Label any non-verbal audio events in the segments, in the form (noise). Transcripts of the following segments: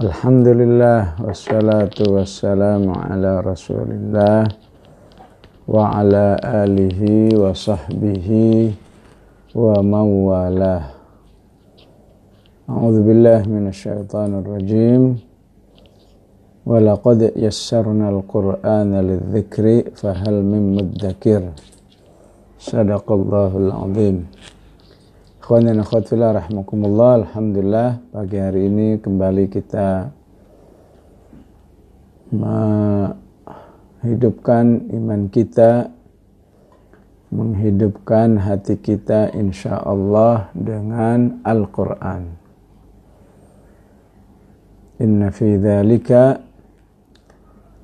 Alhamdulillah wassalatu wassalamu ala Rasulillah wa ala alihi wa sahbihi wa mawalah. A'udzu billahi minasyaitonir rajim. Wa laqad yassarna al-Qur'ana lidz-dzikri fahal min mudzakir. Sadaqallahul azim. Ikhwan dan akhwat fillah. Alhamdulillah pagi hari ini kembali kita menghidupkan iman kita menghidupkan hati kita insya Allah dengan Al-Quran. Inna fi dhalika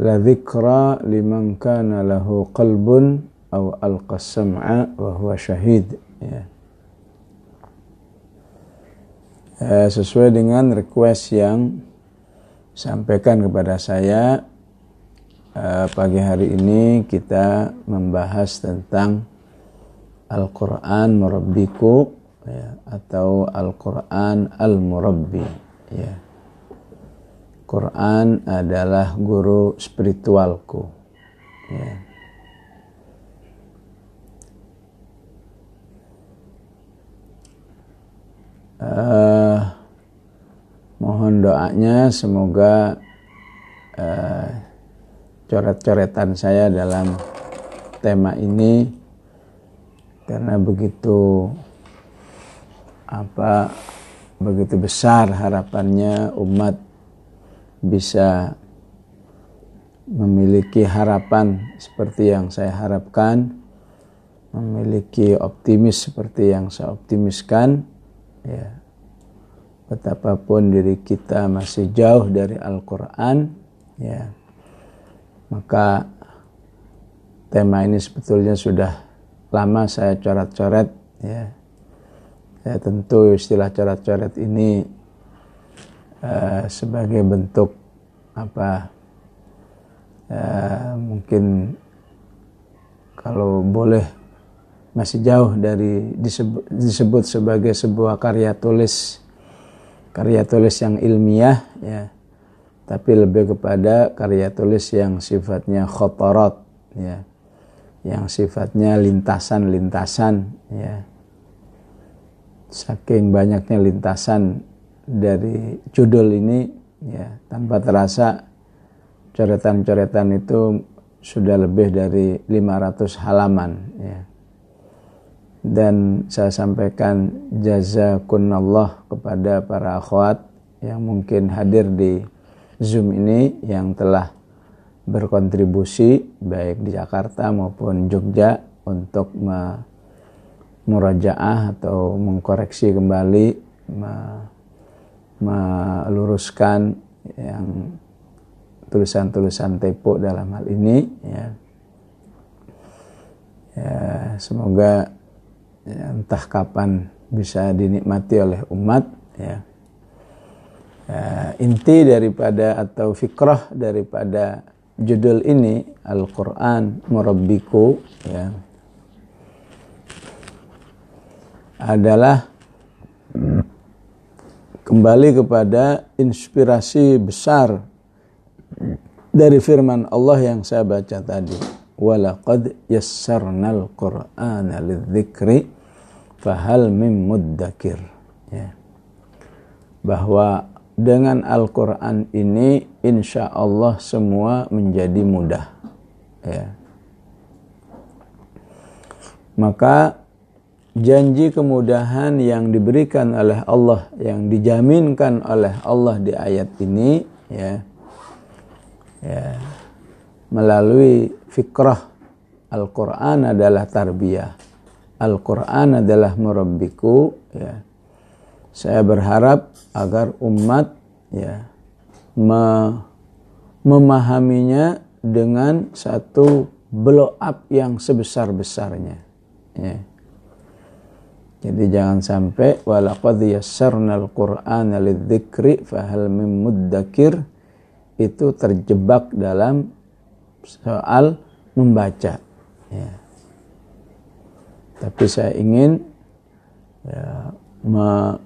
la dhikra liman kana lahu qalbun aw alqa sam'a wa huwa syahid. Ya. Eh, sesuai dengan request yang sampaikan kepada saya eh, pagi hari ini kita membahas tentang Al-Quran Murabbiku ya, atau Al-Quran Al-Murabbi ya. Quran adalah guru spiritualku ya. Uh, mohon doanya semoga uh, coret-coretan saya dalam tema ini. Karena begitu apa begitu besar harapannya umat bisa memiliki harapan seperti yang saya harapkan memiliki optimis seperti yang saya optimiskan ya. Betapapun diri kita masih jauh dari Al-Quran ya maka tema ini sebetulnya sudah lama saya coret-coret ya. Ya tentu istilah coret-coret ini uh, sebagai bentuk apa uh, mungkin kalau boleh masih jauh dari disebut, disebut sebagai sebuah karya tulis karya tulis yang ilmiah ya. Tapi lebih kepada karya tulis yang sifatnya khotorot ya. Yang sifatnya lintasan-lintasan ya. Saking banyaknya lintasan dari judul ini ya tanpa terasa coretan-coretan itu sudah lebih dari 500 halaman ya dan saya sampaikan jazakunallah kepada para akhwat yang mungkin hadir di Zoom ini yang telah berkontribusi baik di Jakarta maupun Jogja untuk murajaah atau mengkoreksi kembali meluruskan yang tulisan-tulisan tepo dalam hal ini ya, ya semoga ya, entah kapan bisa dinikmati oleh umat ya. ya inti daripada atau fikrah daripada judul ini Al-Qur'an Murabbiku ya adalah kembali kepada inspirasi besar dari firman Allah yang saya baca tadi walaqad yassarnal qur'ana lidzikri fahal mim muddakir ya. bahwa dengan Al-Quran ini insya Allah semua menjadi mudah ya. maka janji kemudahan yang diberikan oleh Allah yang dijaminkan oleh Allah di ayat ini ya, ya melalui fikrah Al-Quran adalah tarbiyah Al-Quran adalah murabbiku ya. Saya berharap agar umat ya me memahaminya dengan satu blow up yang sebesar-besarnya ya. Jadi jangan sampai walaqad yassarnal qur'ana lidzikri fahal min muddakir itu terjebak dalam soal membaca ya tapi saya ingin ya, me,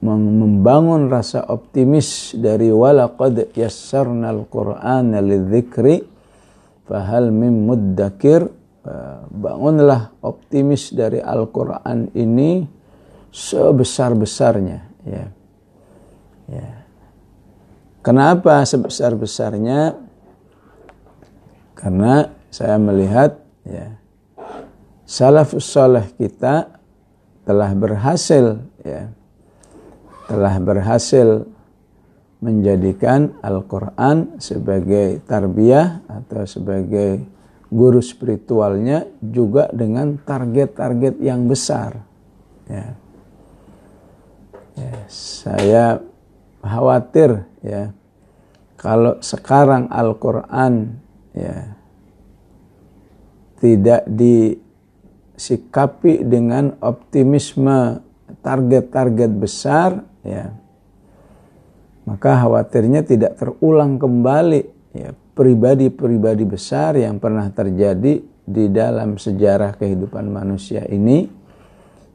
membangun rasa optimis dari walaqad yassarnal qur'ana lidzikri fahal mim muddakir. Bangunlah optimis dari Al-Qur'an ini sebesar-besarnya ya. Ya. Kenapa sebesar-besarnya? Karena saya melihat ya salafus saleh kita telah berhasil ya telah berhasil menjadikan Al-Quran sebagai tarbiyah atau sebagai guru spiritualnya juga dengan target-target yang besar. Ya. Ya, saya khawatir ya kalau sekarang Al-Quran ya tidak disikapi dengan optimisme target-target besar ya. Maka khawatirnya tidak terulang kembali ya. Pribadi-pribadi besar yang pernah terjadi di dalam sejarah kehidupan manusia ini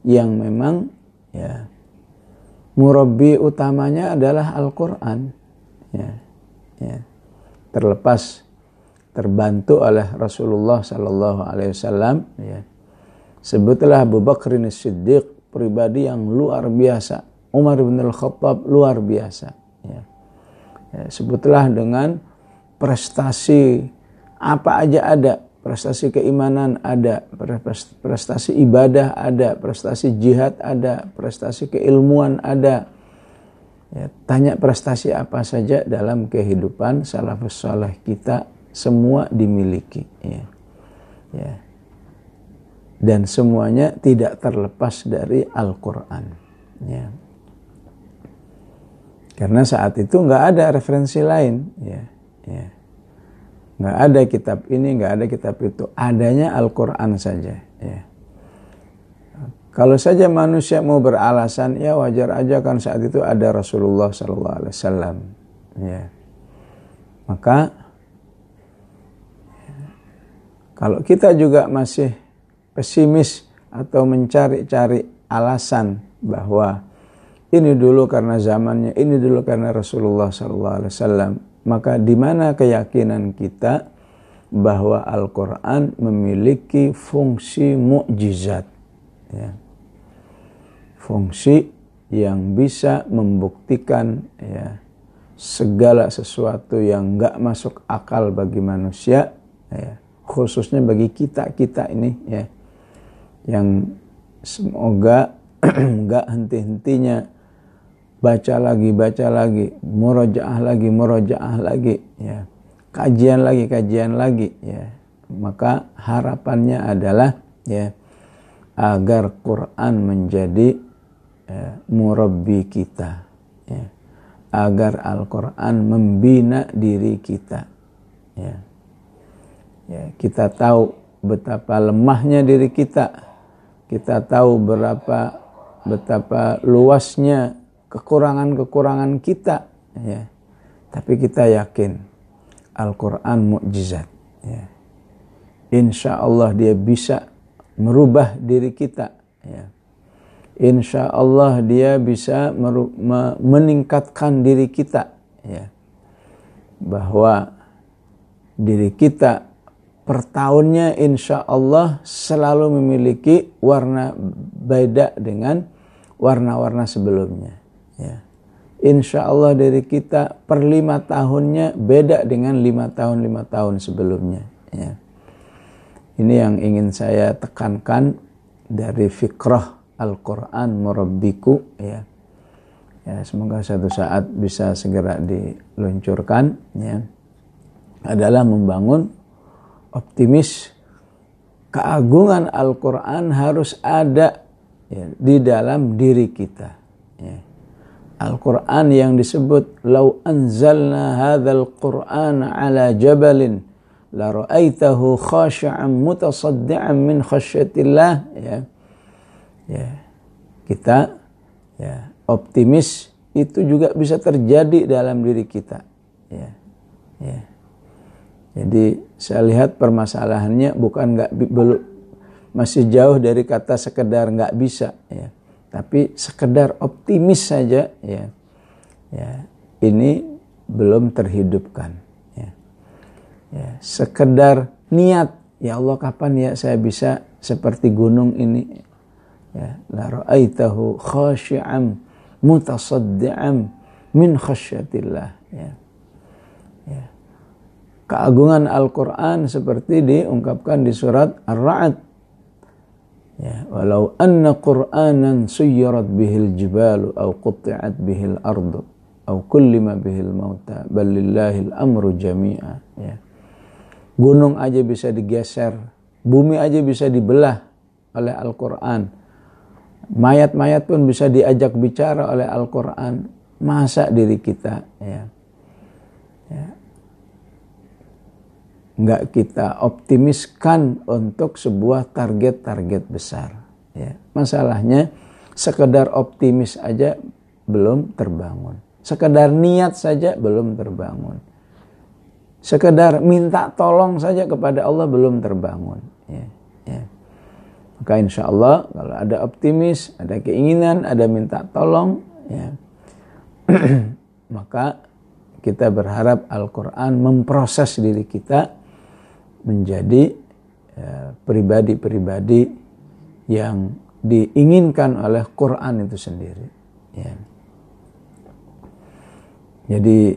yang memang ya murabbi utamanya adalah Al-Qur'an ya ya. Terlepas terbantu oleh Rasulullah sallallahu alaihi wasallam ya sebutlah Abu Bakar Siddiq pribadi yang luar biasa Umar bin Al-Khattab luar biasa. Ya. Ya, sebutlah dengan prestasi apa aja ada, prestasi keimanan ada, prestasi ibadah ada, prestasi jihad ada, prestasi keilmuan ada. Ya, tanya prestasi apa saja dalam kehidupan salafus saleh kita semua dimiliki. Ya. Ya. Dan semuanya tidak terlepas dari Al-Quran. Ya. Karena saat itu nggak ada referensi lain, ya, ya. nggak ada kitab ini, nggak ada kitab itu, adanya Al-Quran saja. Ya. Kalau saja manusia mau beralasan, ya wajar aja kan saat itu ada Rasulullah Sallallahu Alaihi Wasallam. Ya. Maka kalau kita juga masih pesimis atau mencari-cari alasan bahwa ini dulu karena zamannya, ini dulu karena Rasulullah SAW. Maka di mana keyakinan kita bahwa Al-Quran memiliki fungsi mukjizat, ya. fungsi yang bisa membuktikan ya, segala sesuatu yang nggak masuk akal bagi manusia, ya, khususnya bagi kita kita ini, ya, yang semoga (clears throat) nggak henti-hentinya baca lagi, baca lagi, murojaah lagi, murojaah lagi, ya. Kajian lagi, kajian lagi, ya. Maka harapannya adalah ya agar Quran menjadi ya, murabbi kita, ya. Agar Al-Quran membina diri kita, ya. Ya, kita tahu betapa lemahnya diri kita. Kita tahu berapa betapa luasnya kekurangan-kekurangan kita ya tapi kita yakin Al-Quran mukjizat ya. Insya Allah dia bisa merubah diri kita ya. Insya Allah dia bisa meningkatkan diri kita ya. bahwa diri kita per tahunnya insya Allah selalu memiliki warna beda dengan warna-warna sebelumnya. Ya. Insya Allah dari kita per lima tahunnya beda dengan lima tahun lima tahun sebelumnya. Ya. Ini yang ingin saya tekankan dari fikrah Al-Quran murabbiku ya. ya. Semoga satu saat bisa segera diluncurkan ya. Adalah membangun optimis keagungan Al-Quran harus ada ya, di dalam diri kita. Ya Al-Quran yang disebut Lau anzalna hadzal Qur'an ala jabalin la ra'aitahu khashi'an mutasaddian min khasyatillah ya. Ya. Kita ya, optimis itu juga bisa terjadi dalam diri kita. Ya. Ya. Jadi saya lihat permasalahannya bukan nggak belum masih jauh dari kata sekedar nggak bisa ya. Tapi sekedar optimis saja ya. Ya ini belum terhidupkan ya, ya sekedar niat ya Allah kapan ya saya bisa seperti gunung ini? Ya la ra'aitahu khashi'an mutasaddian min khasyatillah ya keagungan Al-Qur'an seperti diungkapkan di surat Ar-Ra'd Ya, walau anna Qur'anan suyirat bihil jibalu au qutti'at bihil ardu au kullima bihil mauta bal lillahil amru jami'a ya. Gunung aja bisa digeser, bumi aja bisa dibelah oleh Al-Qur'an. Mayat-mayat pun bisa diajak bicara oleh Al-Qur'an. Masa diri kita ya. ya nggak kita optimiskan untuk sebuah target-target besar. Ya. Masalahnya sekedar optimis aja belum terbangun. Sekedar niat saja belum terbangun. Sekedar minta tolong saja kepada Allah belum terbangun. Ya. Ya. Maka insya Allah kalau ada optimis, ada keinginan, ada minta tolong, ya, (clears throat) maka kita berharap Al-Quran memproses diri kita menjadi ya, pribadi-pribadi ya, yang diinginkan oleh Quran itu sendiri. Ya. Jadi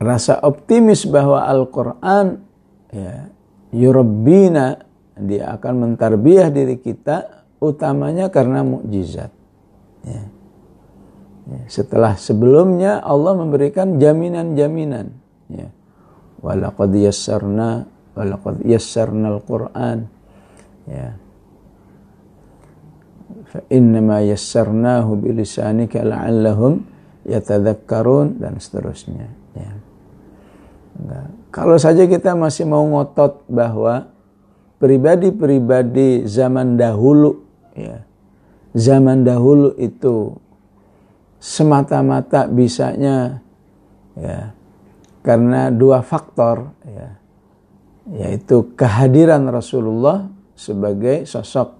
rasa optimis bahwa Al-Quran ya, yurabbina dia akan mentarbiah diri kita utamanya karena mukjizat. Ya. Ya. Setelah sebelumnya Allah memberikan jaminan-jaminan. Ya walaqad yassarna walaqad yassarna al-Qur'an. Ya. Fa innama yassarnahu bilisanika la'allahum yatadhakkarun dan seterusnya. Ya. Nah, kalau saja kita masih mau ngotot bahwa pribadi-pribadi zaman dahulu ya zaman dahulu itu semata-mata bisanya ya karena dua faktor ya. Yaitu kehadiran Rasulullah sebagai sosok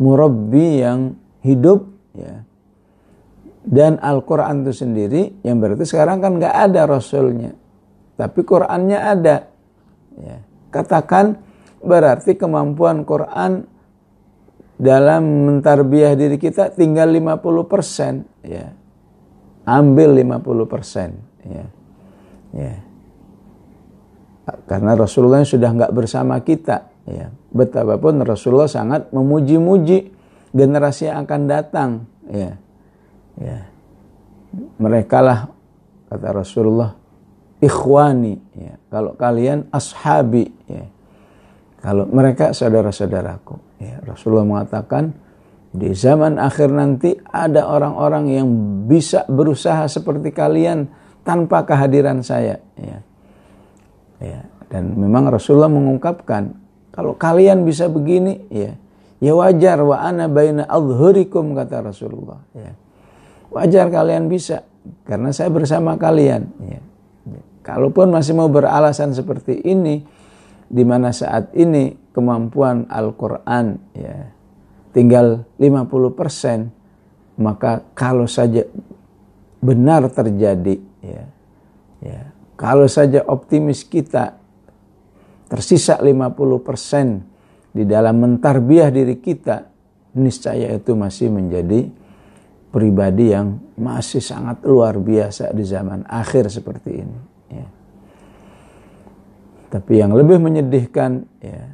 murabbi yang hidup ya. Dan Al-Quran itu sendiri yang berarti sekarang kan nggak ada Rasulnya tapi Qurannya ada ya. katakan berarti kemampuan Quran dalam mentarbiah diri kita tinggal 50% ya. Ambil 50% ya ya. Karena Rasulullah sudah nggak bersama kita. Ya. Betapapun Rasulullah sangat memuji-muji generasi yang akan datang. Ya. Ya. Mereka lah kata Rasulullah ikhwani. Ya. Kalau kalian ashabi. Ya. Kalau mereka saudara-saudaraku. Ya. Rasulullah mengatakan di zaman akhir nanti ada orang-orang yang bisa berusaha seperti kalian tanpa kehadiran saya ya. ya dan memang Rasulullah mengungkapkan kalau kalian bisa begini ya ya wajar wa ana baina adhurikum kata Rasulullah ya wajar kalian bisa karena saya bersama kalian ya. ya. kalaupun masih mau beralasan seperti ini di mana saat ini kemampuan Al-Qur'an ya tinggal 50% maka kalau saja benar terjadi ya. Ya. Kalau saja optimis kita tersisa 50% di dalam mentarbiah diri kita niscaya itu masih menjadi pribadi yang masih sangat luar biasa di zaman akhir seperti ini. Ya. tapi yang lebih menyedihkan ya,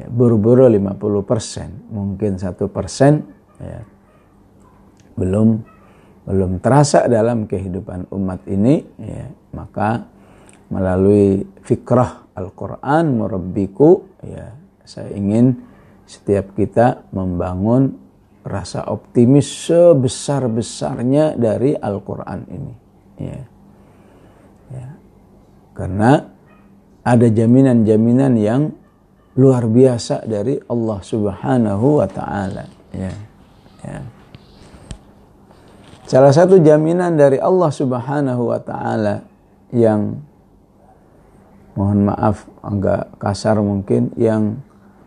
ya buru-buru 50% mungkin satu persen ya, belum belum terasa dalam kehidupan umat ini ya, maka melalui fikrah Al-Quran murabbiku ya saya ingin setiap kita membangun rasa optimis sebesar-besarnya dari Al-Quran ini ya. ya karena ada jaminan-jaminan yang luar biasa dari Allah Subhanahu wa taala ya ya Salah satu jaminan dari Allah Subhanahu wa taala yang mohon maaf agak kasar mungkin yang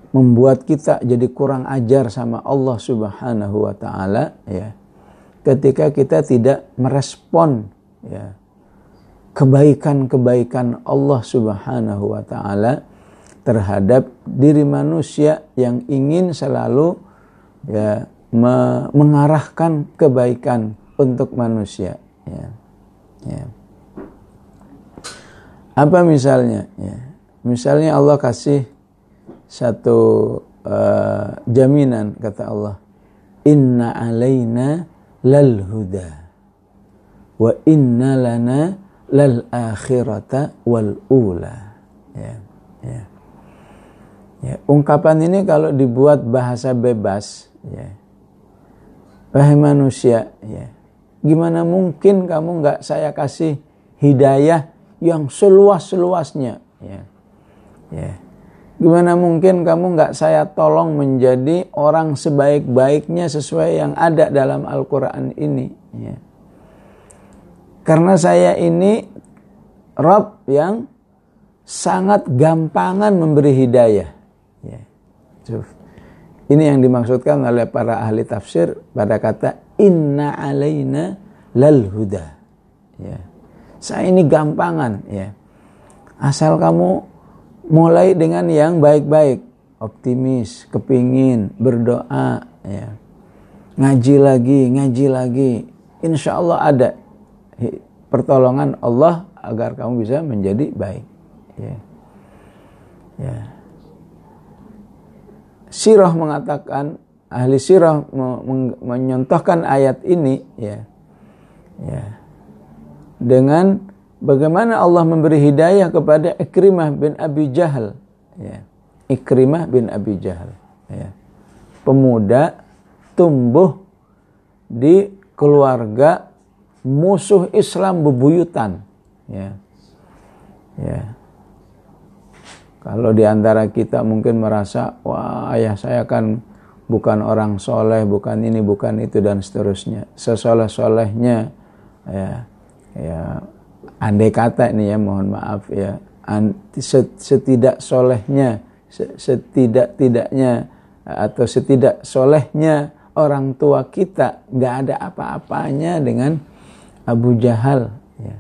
membuat kita jadi kurang ajar sama Allah Subhanahu wa taala ya. Ketika kita tidak merespon ya kebaikan-kebaikan Allah Subhanahu wa taala terhadap diri manusia yang ingin selalu ya me mengarahkan kebaikan untuk manusia ya. Ya. Apa misalnya ya. Misalnya Allah kasih satu uh, jaminan kata Allah inna alaina lal huda wa inna lana lal akhirata wal ula ya ya ya ungkapan ini kalau dibuat bahasa bebas ya wahai manusia ya gimana mungkin kamu nggak saya kasih hidayah yang seluas-luasnya ya ya Gimana mungkin kamu nggak saya tolong menjadi orang sebaik-baiknya sesuai yang ada dalam Al-Quran ini. Ya. Karena saya ini Rob yang sangat gampangan memberi hidayah. Ya. Ini yang dimaksudkan oleh para ahli tafsir pada kata inna alaina lal huda. Ya. Saya ini gampangan ya. Asal kamu mulai dengan yang baik-baik optimis kepingin berdoa ya ngaji lagi ngaji lagi insya Allah ada pertolongan Allah agar kamu bisa menjadi baik ya ya sirah mengatakan ahli sirah menyontohkan ayat ini ya ya dengan bagaimana Allah memberi hidayah kepada Ikrimah bin Abi Jahal ya. Ikrimah bin Abi Jahal ya. pemuda tumbuh di keluarga musuh Islam bebuyutan ya ya kalau di antara kita mungkin merasa wah ayah saya kan bukan orang soleh bukan ini bukan itu dan seterusnya sesoleh solehnya ya ya andai kata ini ya mohon maaf ya setidak solehnya setidak tidaknya atau setidak solehnya orang tua kita nggak ada apa-apanya dengan Abu Jahal ya.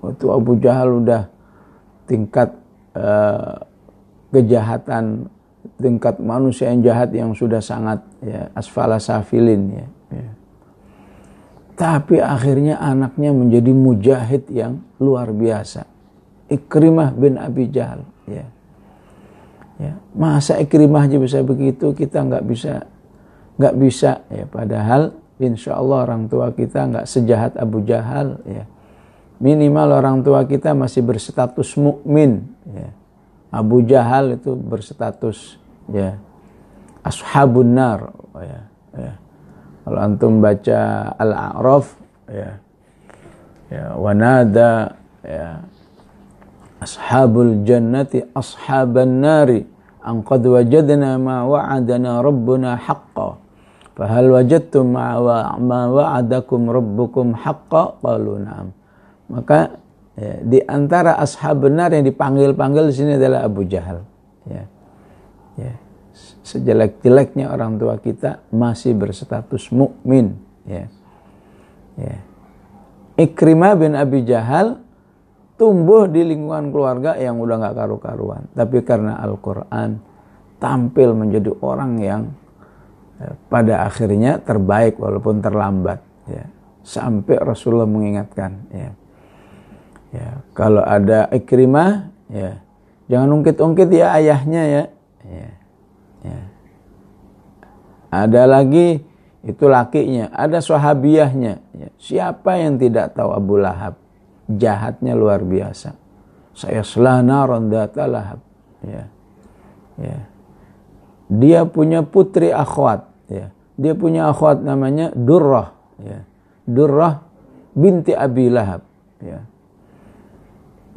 waktu Abu Jahal udah tingkat uh, kejahatan tingkat manusia yang jahat yang sudah sangat ya asfala safilin ya, ya tapi akhirnya anaknya menjadi mujahid yang luar biasa. Ikrimah bin Abi Jahal. Ya. Ya. Masa Ikrimah aja bisa begitu, kita nggak bisa nggak bisa ya padahal insya Allah orang tua kita nggak sejahat Abu Jahal ya minimal orang tua kita masih berstatus mukmin ya Abu Jahal itu berstatus ya. Ashabun nar. Ya, ya. Kalau antum baca Al-A'raf ya. Ya wanada ya. Ashabul jannati ashaban nari an qad wajadna ma wa'adana rabbuna haqqan fahal wajadtum ma wa'adakum rabbukum haqqan qalu na'am. Maka ya, di antara ashab benar yang dipanggil-panggil di sini adalah Abu Jahal ya ya. Sejelek-jeleknya orang tua kita masih berstatus mukmin. Ya. ya. Ikrimah bin Abi Jahal tumbuh di lingkungan keluarga yang udah nggak karu-karuan. Tapi karena Al-Qur'an tampil menjadi orang yang ya, pada akhirnya terbaik walaupun terlambat. Ya. Sampai Rasulullah mengingatkan ya. Ya kalau ada Ikrimah ya jangan ungkit-ungkit ya ayahnya ya ya Ya. Ada lagi itu lakinya, ada sahabiahnya. Ya. Siapa yang tidak tahu Abu Lahab? Jahatnya luar biasa. Saya selana rondata lahab. Ya. Ya. Dia punya putri akhwat. Ya. Dia punya akhwat namanya Durrah. Ya. Durrah binti Abi Lahab. Ya.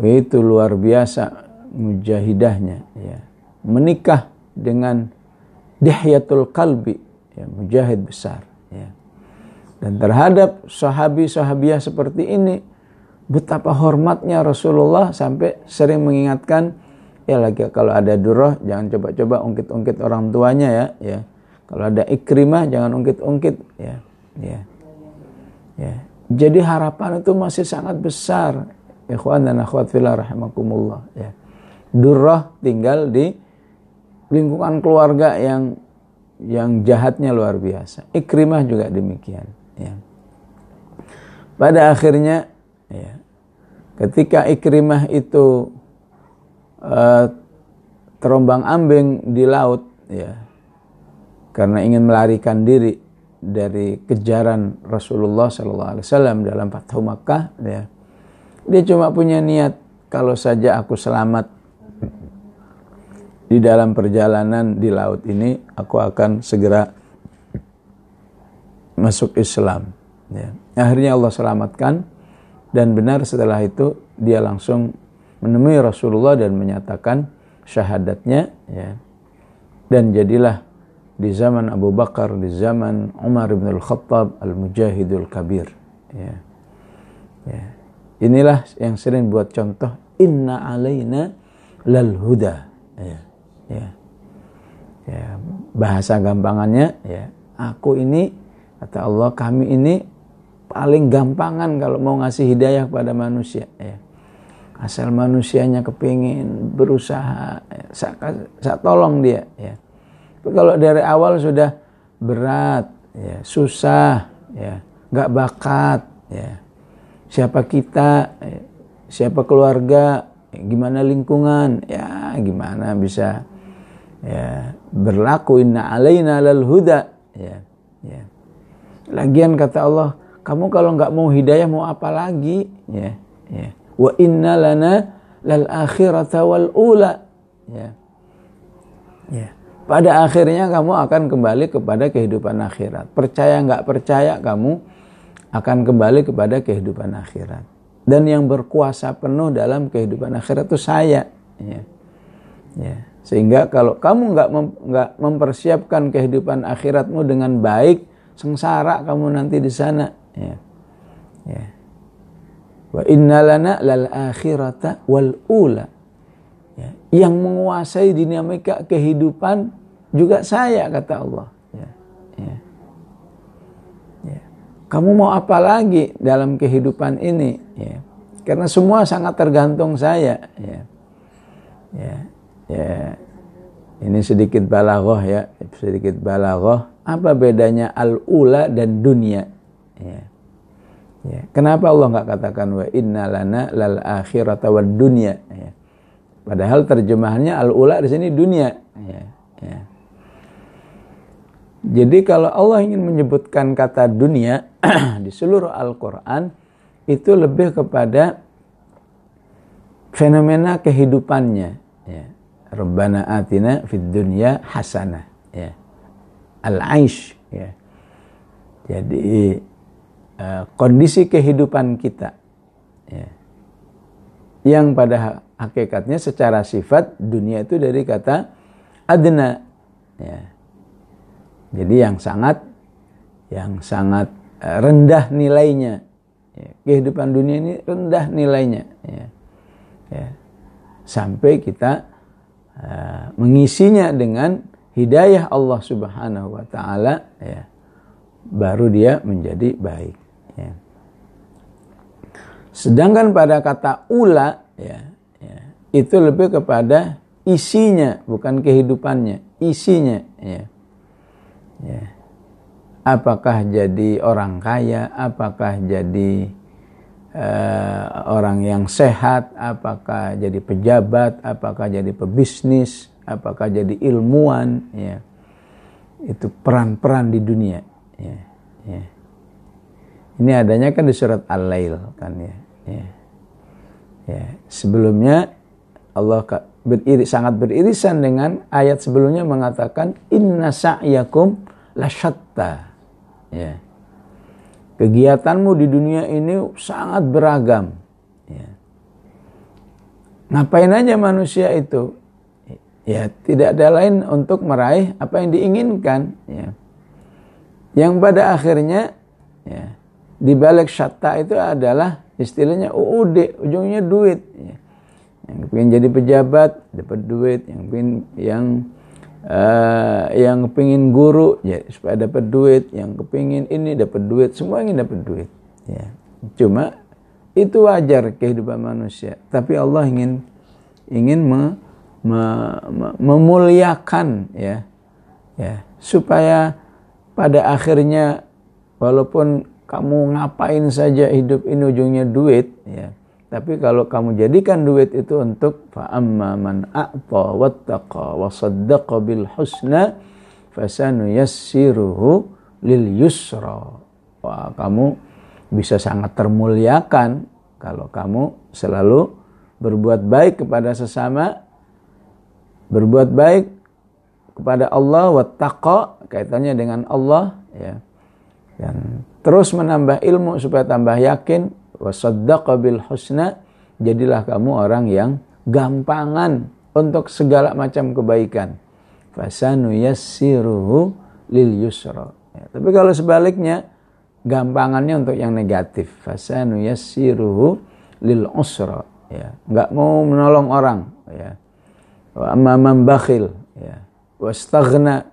Itu luar biasa mujahidahnya. Ya. Menikah dengan dihyatul kalbi, ya, mujahid besar. Ya. Dan terhadap sahabi-sahabiah seperti ini, betapa hormatnya Rasulullah sampai sering mengingatkan ya lagi kalau ada durah jangan coba-coba ungkit-ungkit orang tuanya ya ya kalau ada ikrimah jangan ungkit-ungkit ya ya ya jadi harapan itu masih sangat besar ikhwan dan akhwat fillah rahimakumullah ya durrah tinggal di lingkungan keluarga yang yang jahatnya luar biasa. Ikrimah juga demikian ya. Pada akhirnya ya ketika ikrimah itu uh, terombang ambing di laut ya karena ingin melarikan diri dari kejaran Rasulullah Wasallam dalam Fathu Makkah ya dia cuma punya niat kalau saja aku selamat di dalam perjalanan di laut ini aku akan segera masuk Islam ya. akhirnya Allah selamatkan dan benar setelah itu dia langsung menemui Rasulullah dan menyatakan syahadatnya ya. Dan jadilah di zaman Abu Bakar, di zaman Umar bin Al-Khattab Al-Mujahidul Kabir ya. Ya. Inilah yang sering buat contoh inna alaina lal huda ya. Ya. Ya. Bahasa gampangannya ya, aku ini kata Allah kami ini paling gampangan kalau mau ngasih hidayah kepada manusia ya asal manusianya kepingin berusaha saya, saya tolong dia ya tapi kalau dari awal sudah berat ya susah ya nggak bakat ya siapa kita ya, siapa keluarga ya, gimana lingkungan ya gimana bisa ya. Berlaku inna alaina lal huda. Ya. Ya. Lagian kata Allah kamu kalau nggak mau hidayah mau apa lagi? Ya. Ya. Wa inna lana lal akhirata wal ula. Ya. Ya. Pada akhirnya kamu akan kembali kepada kehidupan akhirat. Percaya nggak percaya kamu akan kembali kepada kehidupan akhirat. Dan yang berkuasa penuh dalam kehidupan akhirat itu saya. Ya. Ya sehingga kalau kamu nggak mem, nggak mempersiapkan kehidupan akhiratmu dengan baik sengsara kamu nanti di sana ya ya Wa innalana lal akhirata wal ula. Ya. Yang menguasai dinamika kehidupan juga saya kata Allah. Ya. Ya. Ya. Kamu mau apa lagi dalam kehidupan ini? Ya. Karena semua sangat tergantung saya. Ya. Ya. Ya. Ini sedikit balaghah ya, sedikit balaghah. Apa bedanya al-ula dan dunia? Ya. Ya. Kenapa Allah nggak katakan wa inna lana lal akhirata wad dunya? Ya. Padahal terjemahannya al ula di sini dunia. Ya. Ya. Jadi kalau Allah ingin menyebutkan kata dunia (clears throat) di seluruh Al-Quran itu lebih kepada fenomena kehidupannya. Rabbana atina fid dunya hasanah. Ya. Al-aish. Ya. Jadi Eh, kondisi kehidupan kita ya. yang pada hakikatnya secara sifat dunia itu dari kata adna ya. jadi yang sangat yang sangat eh, rendah nilainya ya. kehidupan dunia ini rendah nilainya ya. Ya. sampai kita uh, mengisinya dengan hidayah Allah Subhanahu wa taala ya baru dia menjadi baik Ya. Sedangkan pada kata ula ya, ya, itu lebih kepada isinya bukan kehidupannya, isinya ya. Ya. Apakah jadi orang kaya, apakah jadi uh, orang yang sehat, apakah jadi pejabat, apakah jadi pebisnis, apakah jadi ilmuwan ya. Itu peran-peran di dunia ya. Ya. Ini adanya kan di surat Al-Lail kan ya. ya. Ya, sebelumnya Allah beriri, sangat beririsan dengan ayat sebelumnya mengatakan inna sa'yakum lasyatta. Ya. Kegiatanmu di dunia ini sangat beragam. Ya. Ngapain aja manusia itu? Ya, tidak ada lain untuk meraih apa yang diinginkan. Ya. Yang pada akhirnya ya, di balik syatta itu adalah istilahnya UUD, ujungnya duit. Ya. yang kepingin jadi pejabat dapat duit yang kepingin yang uh, yang kepingin guru ya supaya dapat duit. Yang kepingin ini dapat duit. Semua ingin dapat duit ya. Cuma itu wajar kehidupan manusia. Tapi Allah ingin ingin me, me, me, memuliakan ya. Ya supaya pada akhirnya walaupun kamu ngapain saja hidup ini ujungnya duit ya tapi kalau kamu jadikan duit itu untuk fa amma man a'ta wattaqa wa saddaqa bil husna fasanu yassiruhu lil yusra. Wah, kamu bisa sangat termuliakan kalau kamu selalu berbuat baik kepada sesama, berbuat baik kepada Allah wattaqa kaitannya dengan Allah ya. Dan terus menambah ilmu supaya tambah yakin wasaddaqa bil husna jadilah kamu orang yang gampangan untuk segala macam kebaikan. Fasanu yassiruhu lil yusra. Ya, tapi kalau sebaliknya gampangannya untuk yang negatif. Fasanu yassiruhu lil usra. Ya nggak mau menolong orang. Ya. Wa amma bakhil. Ya. Wastaghna.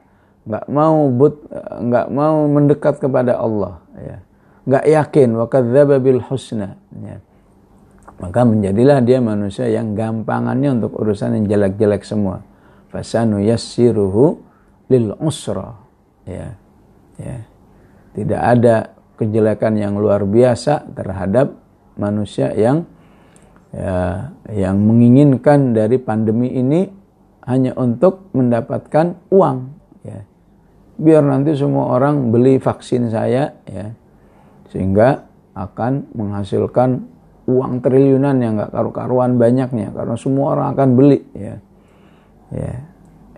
Nggak mau but nggak mau mendekat kepada Allah. Ya nggak yakin. Wa kadzdzaba bil husna. Ya. maka menjadilah dia manusia yang gampangannya untuk urusan yang jelek-jelek semua. Fasanu yassiruhu lil usra. Ya. Ya. Tidak ada kejelekan yang luar biasa terhadap manusia yang ya, yang menginginkan dari pandemi ini hanya untuk mendapatkan uang. Ya. Biar nanti semua orang beli vaksin saya ya sehingga akan menghasilkan uang triliunan yang nggak karu-karuan banyaknya karena semua orang akan beli ya. ya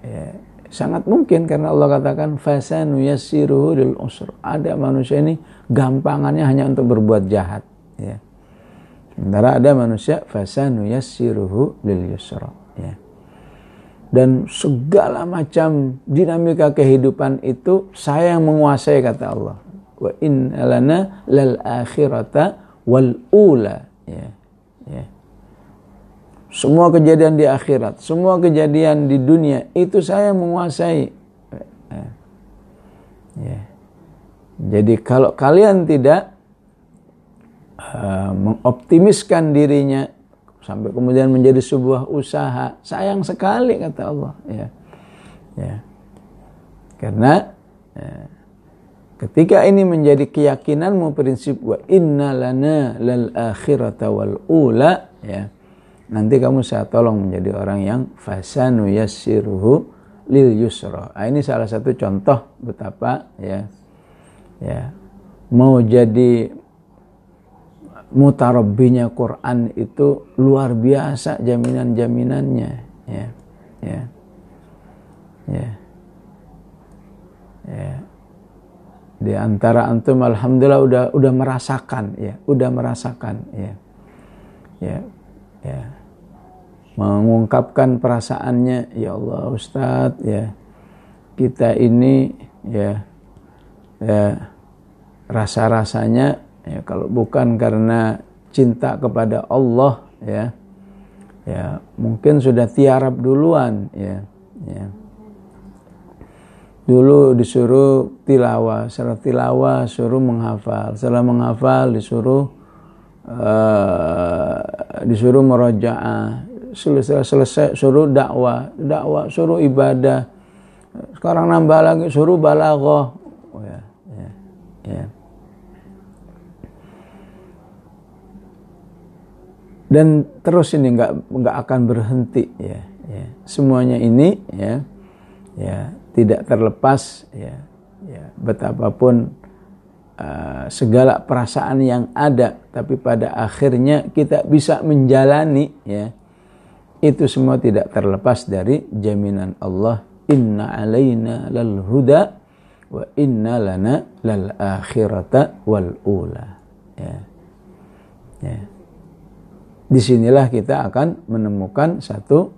ya. Sangat mungkin karena Allah katakan fasanu yassiruhu lil usr. Ada manusia ini gampangannya hanya untuk berbuat jahat ya. Sementara ada manusia fasanu yassiruhu lil yusra ya. Dan segala macam dinamika kehidupan itu saya yang menguasai kata Allah wa inna lana lal akhirata wal ula. Ya ya. Semua kejadian di akhirat semua kejadian di dunia itu saya menguasai. Ya. jadi kalau kalian tidak uh, mengoptimiskan dirinya sampai kemudian menjadi sebuah usaha sayang sekali kata Allah. Ya. Ya. Karena ya, Ketika ini menjadi keyakinanmu prinsip wa inna lana lal akhirata wal ula ya. Nanti kamu saya tolong menjadi orang yang fasanu yassiruhu lil yusra. Nah, ini salah satu contoh betapa ya ya mau jadi mutarabbinya Quran itu luar biasa jaminan-jaminannya ya ya di antara antum alhamdulillah udah udah merasakan ya. Udah merasakan ya. Ya ya. Mengungkapkan perasaannya ya Allah Ustadz ya. Kita ini ya ya rasa rasanya ya kalau bukan karena cinta kepada Allah ya. Ya mungkin sudah tiarap duluan ya ya dulu disuruh tilawah setelah tilawah suruh menghafal setelah menghafal disuruh uh, disuruh merojaah selesai selesai suruh dakwah dakwah suruh ibadah. Sekarang nambah lagi suruh balaghah oh ya ya ya. Dan terus ini nggak nggak akan berhenti ya, ya. Semuanya ini ya ya tidak terlepas ya, ya betapapun uh, segala perasaan yang ada tapi pada akhirnya kita bisa menjalani ya itu semua tidak terlepas dari jaminan Allah inna alaina lal huda wa inna lana lal akhirata wal ula. Ya ya. Di sinilah kita akan menemukan satu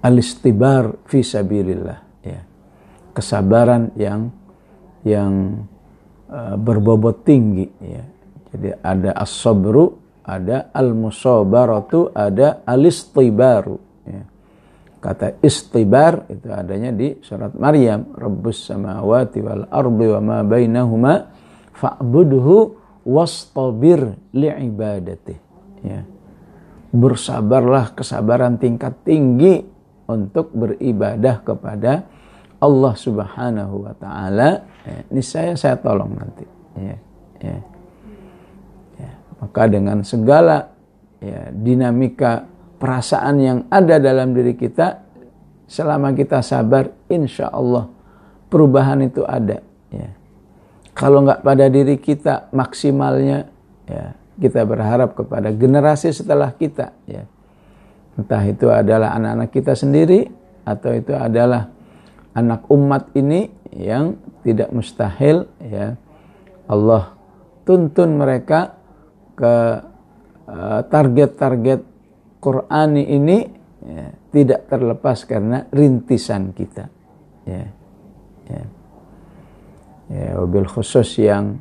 alistibar fi sabilillah ya kesabaran yang yang uh, berbobot tinggi ya jadi ada as-sabru ada al-musabaratu, ada al-istibaru. Ya. Kata istibar itu adanya di surat Maryam. Rabbus samawati wal ardi wa ma bainahuma fa'budhu wastabir li'ibadati. Ya. Bersabarlah kesabaran tingkat tinggi untuk beribadah kepada Allah Subhanahu wa taala. Ya, ini saya saya tolong nanti. Ya, ya. Ya. Maka dengan segala ya, dinamika perasaan yang ada dalam diri kita selama kita sabar insya Allah perubahan itu ada ya. kalau nggak pada diri kita maksimalnya ya kita berharap kepada generasi setelah kita ya entah itu adalah anak-anak kita sendiri atau itu adalah anak umat ini yang tidak mustahil ya Allah tuntun mereka ke eh, target-target Qurani ini ya, tidak terlepas karena rintisan kita. Ya, ya. ya mobil khusus yang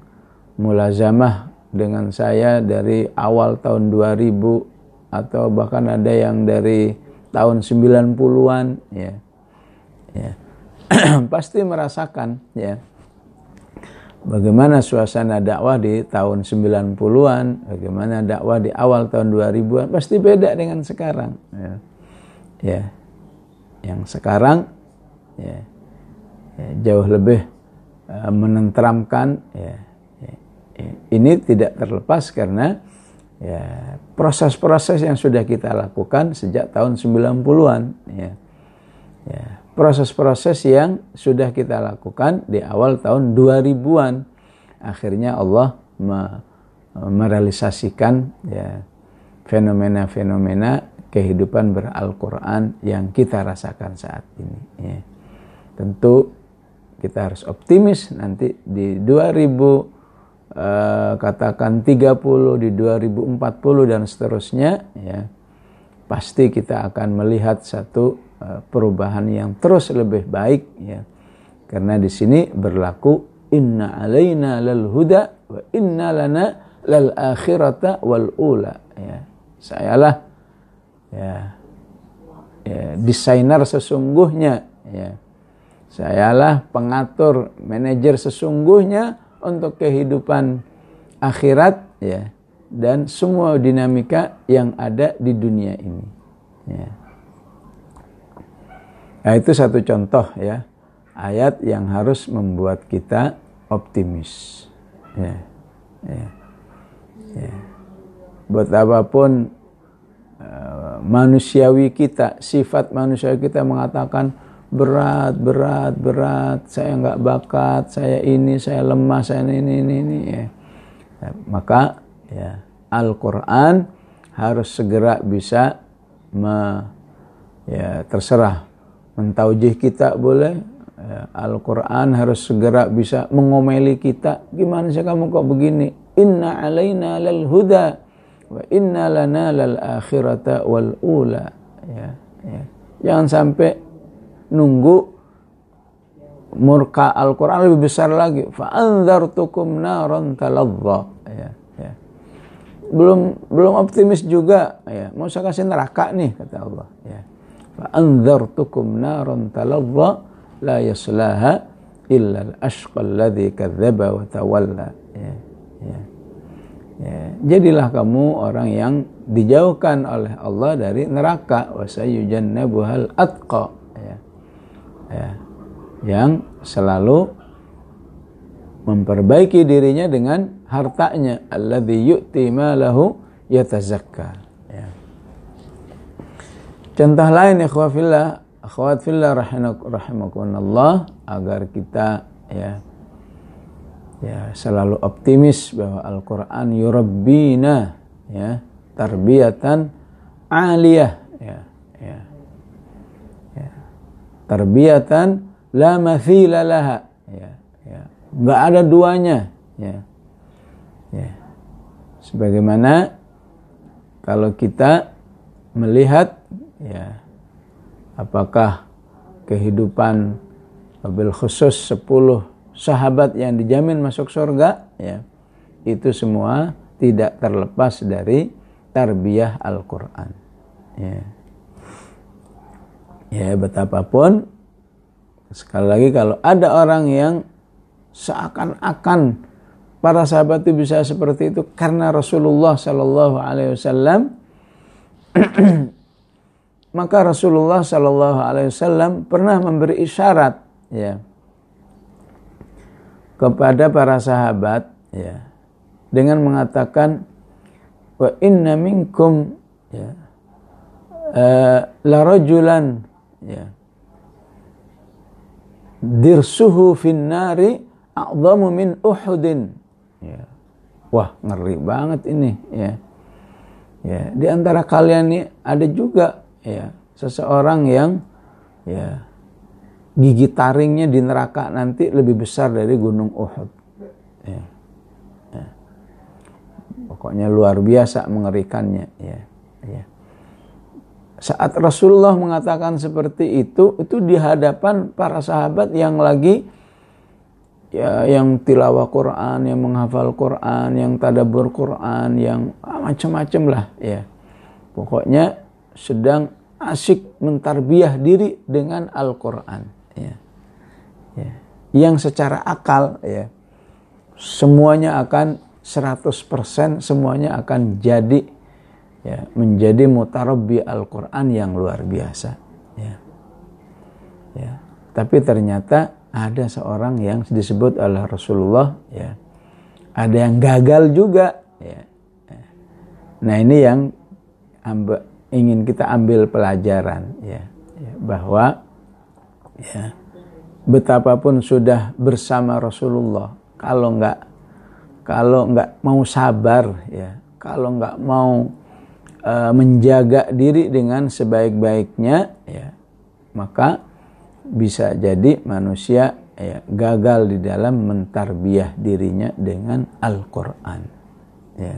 mulazamah dengan saya dari awal tahun 2000 atau bahkan ada yang dari tahun 90-an ya. Ya. (clears throat) Pasti merasakan ya bagaimana suasana dakwah di tahun 90-an, bagaimana dakwah di awal tahun 2000-an, pasti beda dengan sekarang. Ya. ya. Yang sekarang ya, ya jauh lebih uh, menenteramkan ya, ya, ya. Ini tidak terlepas karena ya proses-proses yang sudah kita lakukan sejak tahun 90-an ya. Ya, proses-proses yang sudah kita lakukan di awal tahun 2000-an. Akhirnya Allah merealisasikan ya fenomena-fenomena kehidupan beral-Quran yang kita rasakan saat ini. Ya. Tentu kita harus optimis nanti di 2000 eh, katakan 30 di 2040 dan seterusnya ya pasti kita akan melihat satu Eh, perubahan yang terus lebih baik ya. Karena di sini berlaku inna alaina lal huda wa inna lana lal akhirata wal ula ya. Sayalah ya, ya desainer sesungguhnya ya. Sayalah pengatur manajer sesungguhnya untuk kehidupan akhirat ya dan semua dinamika yang ada di dunia ini. Ya. Nah itu satu contoh ya ayat yang harus membuat kita optimis. Ya, ya, ya. Buat apa pun uh, manusiawi kita, sifat manusiawi kita mengatakan berat, berat, berat, saya nggak bakat, saya ini, saya lemah, saya ini, ini, ini. Ya. Ya, maka ya Al-Quran harus segera bisa me, ya terserah mentaujih kita boleh ya, Al-Quran harus segera bisa mengomeli kita gimana sih kamu kok begini inna alaina lal huda wa inna lana lal akhirata wal ula ya, ya. jangan sampai nunggu murka Al-Quran lebih besar lagi. Fa'anzartukum naron taladza. Ya, ya. Belum belum optimis juga. Ya. Mau saya kasih neraka nih, kata Allah. Ya. Fa'anzartukum naron taladza la yaslaha illa al-ashqa alladhi kadzdzaba wa tawalla. Ya, ya. Ya. Jadilah kamu orang yang dijauhkan oleh Allah dari neraka. Wa sayyujannabuhal atqa ya. ya. yang selalu memperbaiki dirinya dengan hartanya alladzi yu'ti malahu yatazakka Contoh lain ikhwafillah, akhwat fillah rahimakumullah agar kita ya ya selalu optimis bahwa Al-Qur'an yurabbina ya tarbiyatan aliyah ya ya ya tarbiyatan la mathila laha ya ya enggak ada duanya ya ya sebagaimana kalau kita melihat ya apakah kehidupan mobil khusus 10 sahabat yang dijamin masuk surga ya itu semua tidak terlepas dari tarbiyah Al-Quran. Ya. Ya betapapun sekali lagi kalau ada orang yang seakan-akan para sahabat itu bisa seperti itu karena Rasulullah Shallallahu Alaihi Wasallam (clears throat) maka Rasulullah Shallallahu Alaihi Wasallam pernah memberi isyarat ya kepada para sahabat ya dengan mengatakan wa inna minkum ya uh, la rajulan ya. Dirsuhu fin nari a'zamu min uhudin. Ya. Wah ngeri banget ini ya. Ya di antara kalian ini ada juga ya seseorang yang ya gigi taringnya di neraka nanti lebih besar dari gunung Uhud. Ya. Pokoknya luar biasa mengerikannya ya. Ya saat Rasulullah mengatakan seperti itu itu di hadapan para sahabat yang lagi ya yang tilawah Quran, yang menghafal Quran, yang tadabur Quran, yang ah, macam-macam lah ya. Pokoknya sedang asik mentarbiah diri dengan Al-Qur'an ya. ya. Yang secara akal ya semuanya akan 100% semuanya akan jadi ya menjadi mutarabbi Al-Qur'an yang luar biasa ya. Ya. Tapi ternyata ada seorang yang disebut oleh Rasulullah ya. Ada yang gagal juga ya. Nah, ini yang amba, ingin kita ambil pelajaran ya, ya bahwa ya betapapun sudah bersama Rasulullah kalau nggak kalau nggak mau sabar ya kalau nggak mau uh, menjaga diri dengan sebaik-baiknya ya maka bisa jadi manusia ya, gagal di dalam mentarbiah dirinya dengan Al-Quran ya.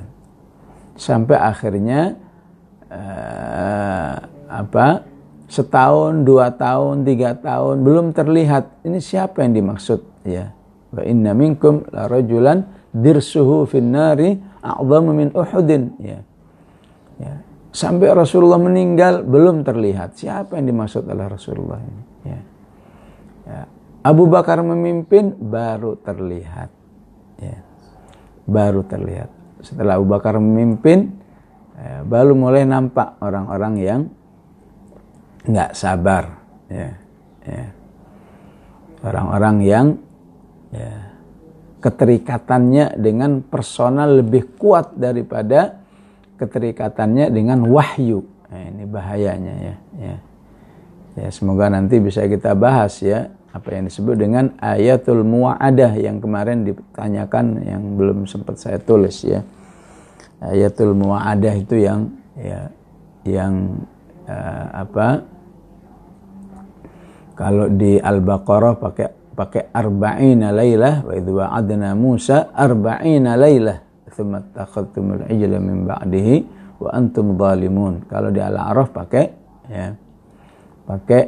sampai akhirnya uh, apa setahun dua tahun tiga tahun belum terlihat ini siapa yang dimaksud ya wa inna minkum la rajulan dirsuhu finnari a'zamu min uhudin ya. Ya. Sampai Rasulullah meninggal belum terlihat siapa yang dimaksud oleh Rasulullah ini. Ya. Ya. Abu Bakar memimpin baru terlihat. Ya. Baru terlihat. Setelah Abu Bakar memimpin ya, baru mulai nampak orang-orang yang nggak sabar. Ya. Ya. Orang-orang yang ya, keterikatannya dengan personal lebih kuat daripada keterikatannya dengan wahyu. Nah, ini bahayanya ya. ya. Ya, semoga nanti bisa kita bahas ya apa yang disebut dengan ayatul mu'adah yang kemarin ditanyakan yang belum sempat saya tulis ya. Ayatul mu'adah itu yang ya yang uh, apa kalau di Al-Baqarah pakai pakai arba'ina lailah wa idza wa'adna Musa arba'ina lailah thumma takhadtumul ijla min ba'dihi wa antum zalimun kalau di Al-A'raf pakai ya pakai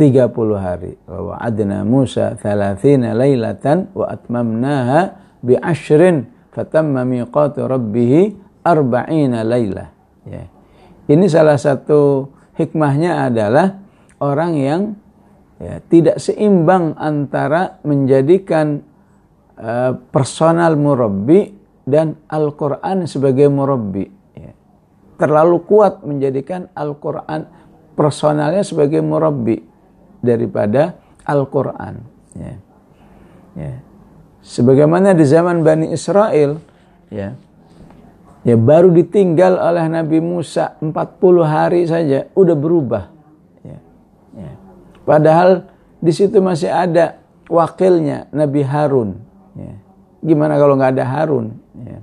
30 hari. Wa wa'adna Musa 30 lailatan wa atmamnaha bi ashrin fatamma miqatu rabbih arba'ina lailah ya. Ini salah satu hikmahnya adalah orang yang ya, tidak seimbang antara menjadikan uh, personal murabbi dan Al-Quran sebagai murabbi. Ya. Terlalu kuat menjadikan Al-Quran personalnya sebagai murabbi daripada Al-Quran. Ya. Ya. Sebagaimana di zaman Bani Israel, ya, ya baru ditinggal oleh Nabi Musa 40 hari saja, udah berubah Padahal di situ masih ada wakilnya Nabi Harun. Ya. Gimana kalau nggak ada Harun? Ya.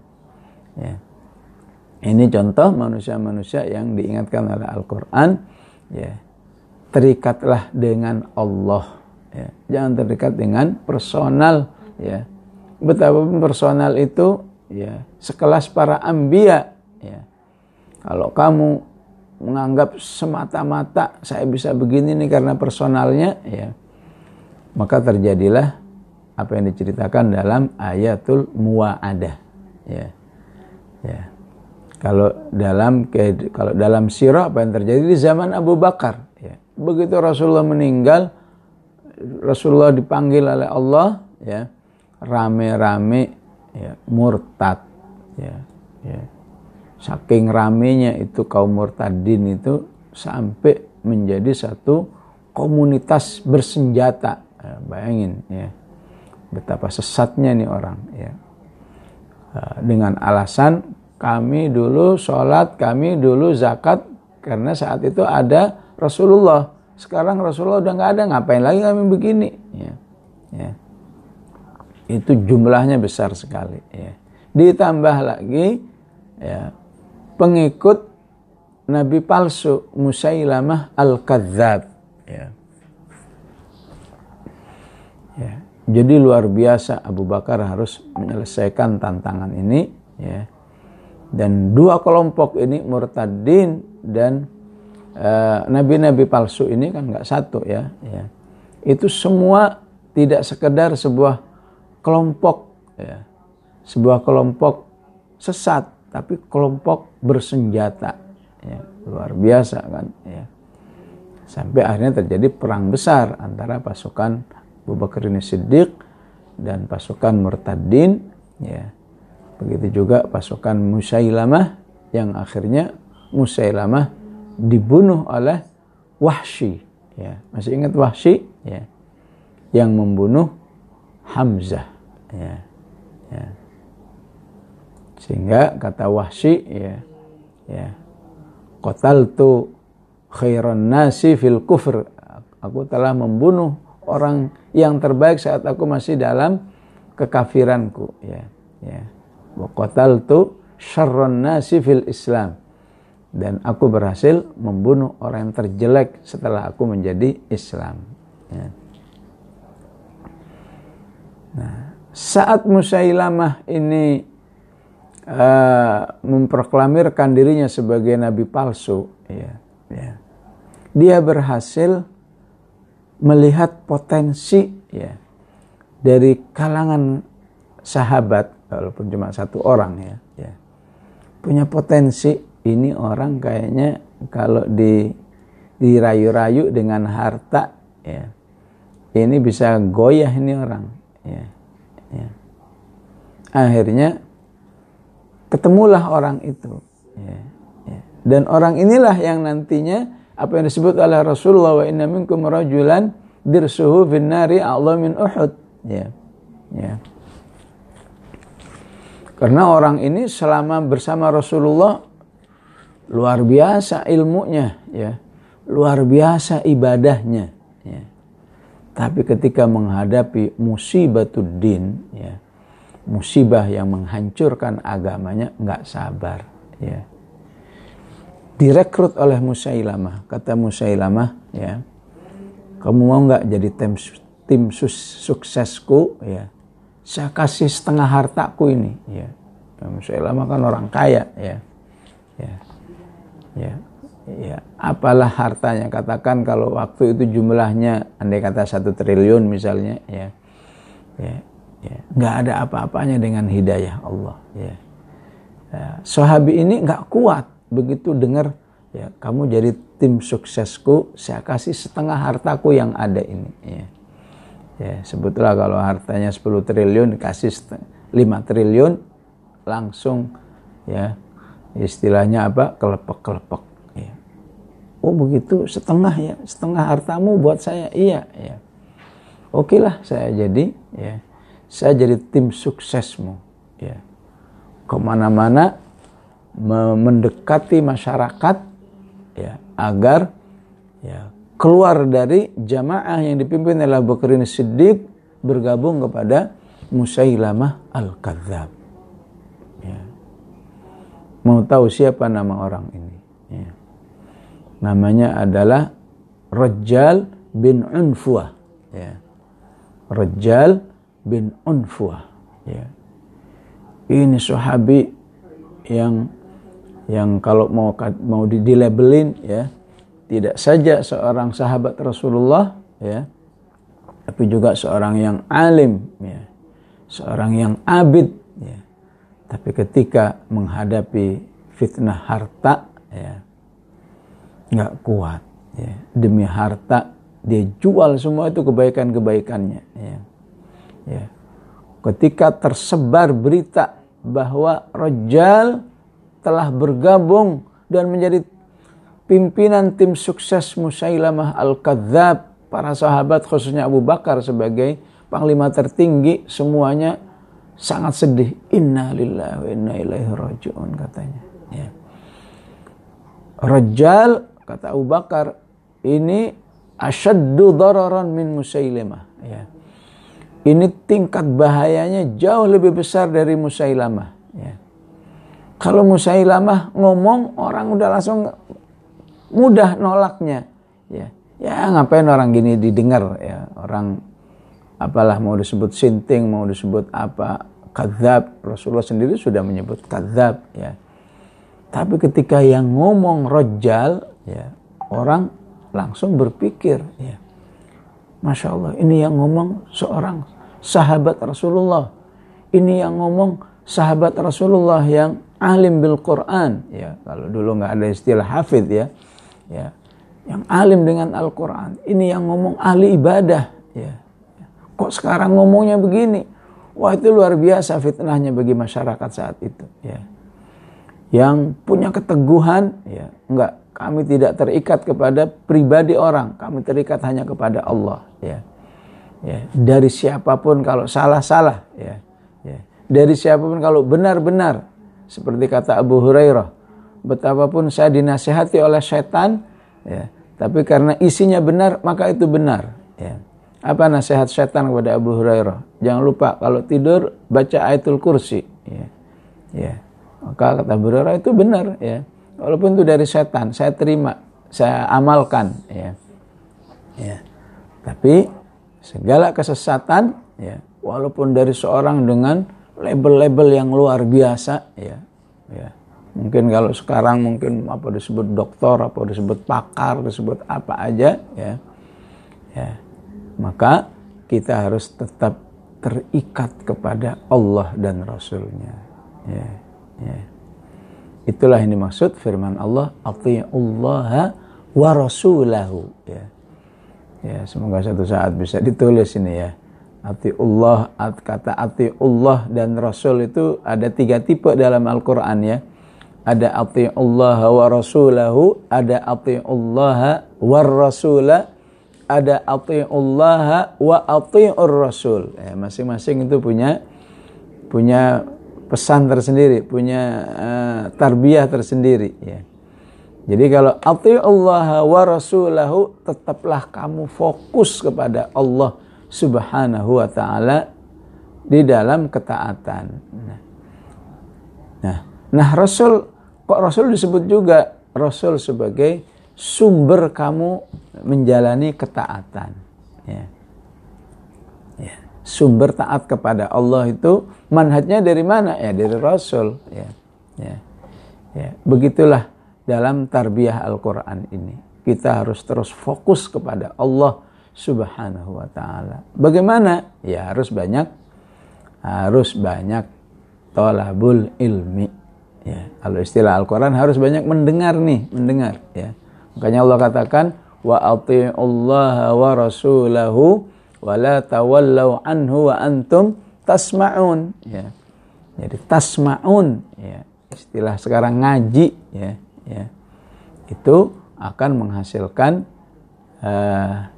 Ya. Ini contoh manusia-manusia yang diingatkan oleh Al-Quran. Ya. Terikatlah dengan Allah. Ya. Jangan terikat dengan personal. Ya. Betapapun personal itu ya sekelas para ambia. Ya. Kalau kamu menganggap semata-mata saya bisa begini nih karena personalnya ya maka terjadilah apa yang diceritakan dalam ayatul muwaadah ya Ya. Kalau dalam kalau dalam sirah apa yang terjadi di zaman Abu Bakar, ya. begitu Rasulullah meninggal, Rasulullah dipanggil oleh Allah, ya rame-rame ya, murtad, ya, ya. Saking ramenya itu kaum murtadin itu sampai menjadi satu komunitas bersenjata. Ya, bayangin ya betapa sesatnya nih orang ya. Dengan alasan kami dulu sholat, kami dulu zakat, karena saat itu ada Rasulullah. Sekarang Rasulullah udah nggak ada, ngapain lagi kami begini? Ya, ya. Itu jumlahnya besar sekali. Ya. Ditambah lagi ya, pengikut Nabi palsu Musailamah al-Kadzab. Ya. Ya. Jadi luar biasa Abu Bakar harus menyelesaikan tantangan ini. Ya. Dan dua kelompok ini murtadin dan eh, nabi-nabi uh, palsu ini kan nggak satu ya, ya. Itu semua tidak sekedar sebuah kelompok ya. Sebuah kelompok sesat tapi kelompok bersenjata ya. Luar biasa kan ya. Sampai akhirnya terjadi perang besar antara pasukan Abu Bakar Siddiq dan pasukan murtadin ya Begitu juga pasukan Musailamah yang akhirnya Musailamah dibunuh oleh Wahsy. Ya, masih ingat Wahsy? Ya, yang membunuh Hamzah. Ya, ya. Sehingga kata Wahsy, ya, ya, tu khairan nasi fil kufr. Aku telah membunuh orang yang terbaik saat aku masih dalam kekafiranku. Ya, ya wa qataltu syarran nasi fil Islam dan aku berhasil membunuh orang yang terjelek setelah aku menjadi Islam. Ya. Nah, saat Musailamah ini uh, memproklamirkan dirinya sebagai nabi palsu, ya, ya, dia berhasil melihat potensi ya dari kalangan sahabat walaupun cuma satu orang ya, ya punya potensi ini orang kayaknya kalau di dirayu-rayu dengan harta ya ini bisa goyah ini orang ya, ya. akhirnya ketemulah orang itu ya, ya. dan orang inilah yang nantinya apa yang disebut oleh Rasulullah wa inna minkum rajulan dirsuhu fin nari min Uhud ya ya karena orang ini selama bersama Rasulullah luar biasa ilmunya, ya, luar biasa ibadahnya. Ya. Tapi ketika menghadapi musibatuddin, ya, musibah yang menghancurkan agamanya, nggak sabar. Ya. Direkrut oleh Musailamah, kata Musailamah, ya, kamu mau nggak jadi tim, tim suksesku, ya, saya kasih setengah hartaku ini. Ya lama kan orang kaya ya ya ya ya. Apalah hartanya? Katakan kalau waktu itu jumlahnya andai kata satu triliun misalnya ya ya ya. Nggak ada apa-apanya dengan hidayah Allah ya, ya sahabi ini nggak kuat begitu dengar ya kamu jadi tim suksesku saya kasih setengah hartaku yang ada ini ya. Ya, sebetulnya kalau hartanya 10 triliun dikasih 5 triliun langsung ya istilahnya apa kelepek-kelepek ya. Oh begitu setengah ya setengah hartamu buat saya iya ya. Oke lah saya jadi ya saya jadi tim suksesmu ya. Ke mana-mana mendekati masyarakat ya agar ya keluar dari jamaah yang dipimpin oleh Abu Bakar Siddiq bergabung kepada Musailamah Al-Kadzab. Ya. Mau tahu siapa nama orang ini? Ya. Namanya adalah Rajal bin Unfuah. Ya. Rajal bin Unfuah. Ya. Ini sahabi yang yang kalau mau mau di, dilabelin ya tidak saja seorang sahabat Rasulullah ya tapi juga seorang yang alim ya seorang yang abid ya tapi ketika menghadapi fitnah harta ya nggak kuat ya. demi harta dia jual semua itu kebaikan-kebaikannya ya. ya ketika tersebar berita bahwa Rajal telah bergabung dan menjadi pimpinan tim sukses Musailamah Al-Kadzab para sahabat khususnya Abu Bakar sebagai panglima tertinggi semuanya sangat sedih inna lillahi wa inna ilaihi rajiun katanya ya. Rajal kata Abu Bakar ini asyaddu dararan min Musailamah ya. Ini tingkat bahayanya jauh lebih besar dari Musailamah ya. Kalau Musailamah ngomong orang udah langsung mudah nolaknya. Ya ya ngapain orang gini didengar? Ya orang apalah mau disebut sinting mau disebut apa kadzab. Rasulullah sendiri sudah menyebut kadzab ya. Tapi ketika yang ngomong rojal ya orang langsung berpikir ya. Masya Allah ini yang ngomong seorang sahabat Rasulullah. Ini yang ngomong sahabat Rasulullah yang alim bil Quran ya kalau dulu nggak ada istilah hafid ya ya yang alim dengan Al-Quran. Ini yang ngomong ahli ibadah. Ya. Kok sekarang ngomongnya begini? Wah itu luar biasa fitnahnya bagi masyarakat saat itu. Ya. Yang punya keteguhan, ya enggak. Kami tidak terikat kepada pribadi orang. Kami terikat hanya kepada Allah. Ya. Ya. Dari siapa pun kalau salah-salah. Ya. Ya. Dari siapa pun kalau benar-benar. Seperti kata Abu Hurairah. Betapapun saya dinasihati oleh setan. Ya tapi karena isinya benar, maka itu benar. Ya. Apa nasihat setan kepada Abu Hurairah? Jangan lupa kalau tidur baca ayatul kursi. Ya. Ya. Maka kata Abu Hurairah itu benar. Ya. Walaupun itu dari setan, saya terima, saya amalkan. Ya. Ya. Tapi segala kesesatan, ya, walaupun dari seorang dengan label-label yang luar biasa, ya, ya, mungkin kalau sekarang mungkin apa disebut dokter apa disebut pakar disebut apa aja ya ya. Maka kita harus tetap terikat kepada Allah dan Rasulnya ya ya. Itulah ini maksud firman Allah Allah wa rasulahu ya. Ya semoga satu saat bisa ditulis ini ya Allah kata Allah dan Rasul itu ada tiga tipe dalam Al-Quran ya ada Allah wa rasulahu, ada Allah wa rasula, ada Allah wa ati'ur rasul. Ya, masing-masing itu punya punya pesan tersendiri, punya uh, tarbiyah tersendiri ya. Jadi kalau Allah wa rasulahu tetaplah kamu fokus kepada Allah Subhanahu wa taala di dalam ketaatan. Nah, nah, nah Rasul Kok Rasul disebut juga Rasul sebagai sumber kamu menjalani ketaatan. Ya. Ya. Sumber taat kepada Allah itu manhajnya dari mana? Ya dari Rasul. Ya. Ya. Ya. Begitulah dalam tarbiyah Al-Quran ini. Kita harus terus fokus kepada Allah subhanahu wa ta'ala. Bagaimana? Ya harus banyak harus banyak tolabul ilmi Ya, kalau istilah Al-Quran harus banyak mendengar nih, mendengar. Ya. Makanya Allah katakan, wa Allah wa rasulahu wa la tawallau anhu wa antum tasma'un. Ya. Jadi tasma'un, ya. istilah sekarang ngaji, ya, ya. itu akan menghasilkan uh,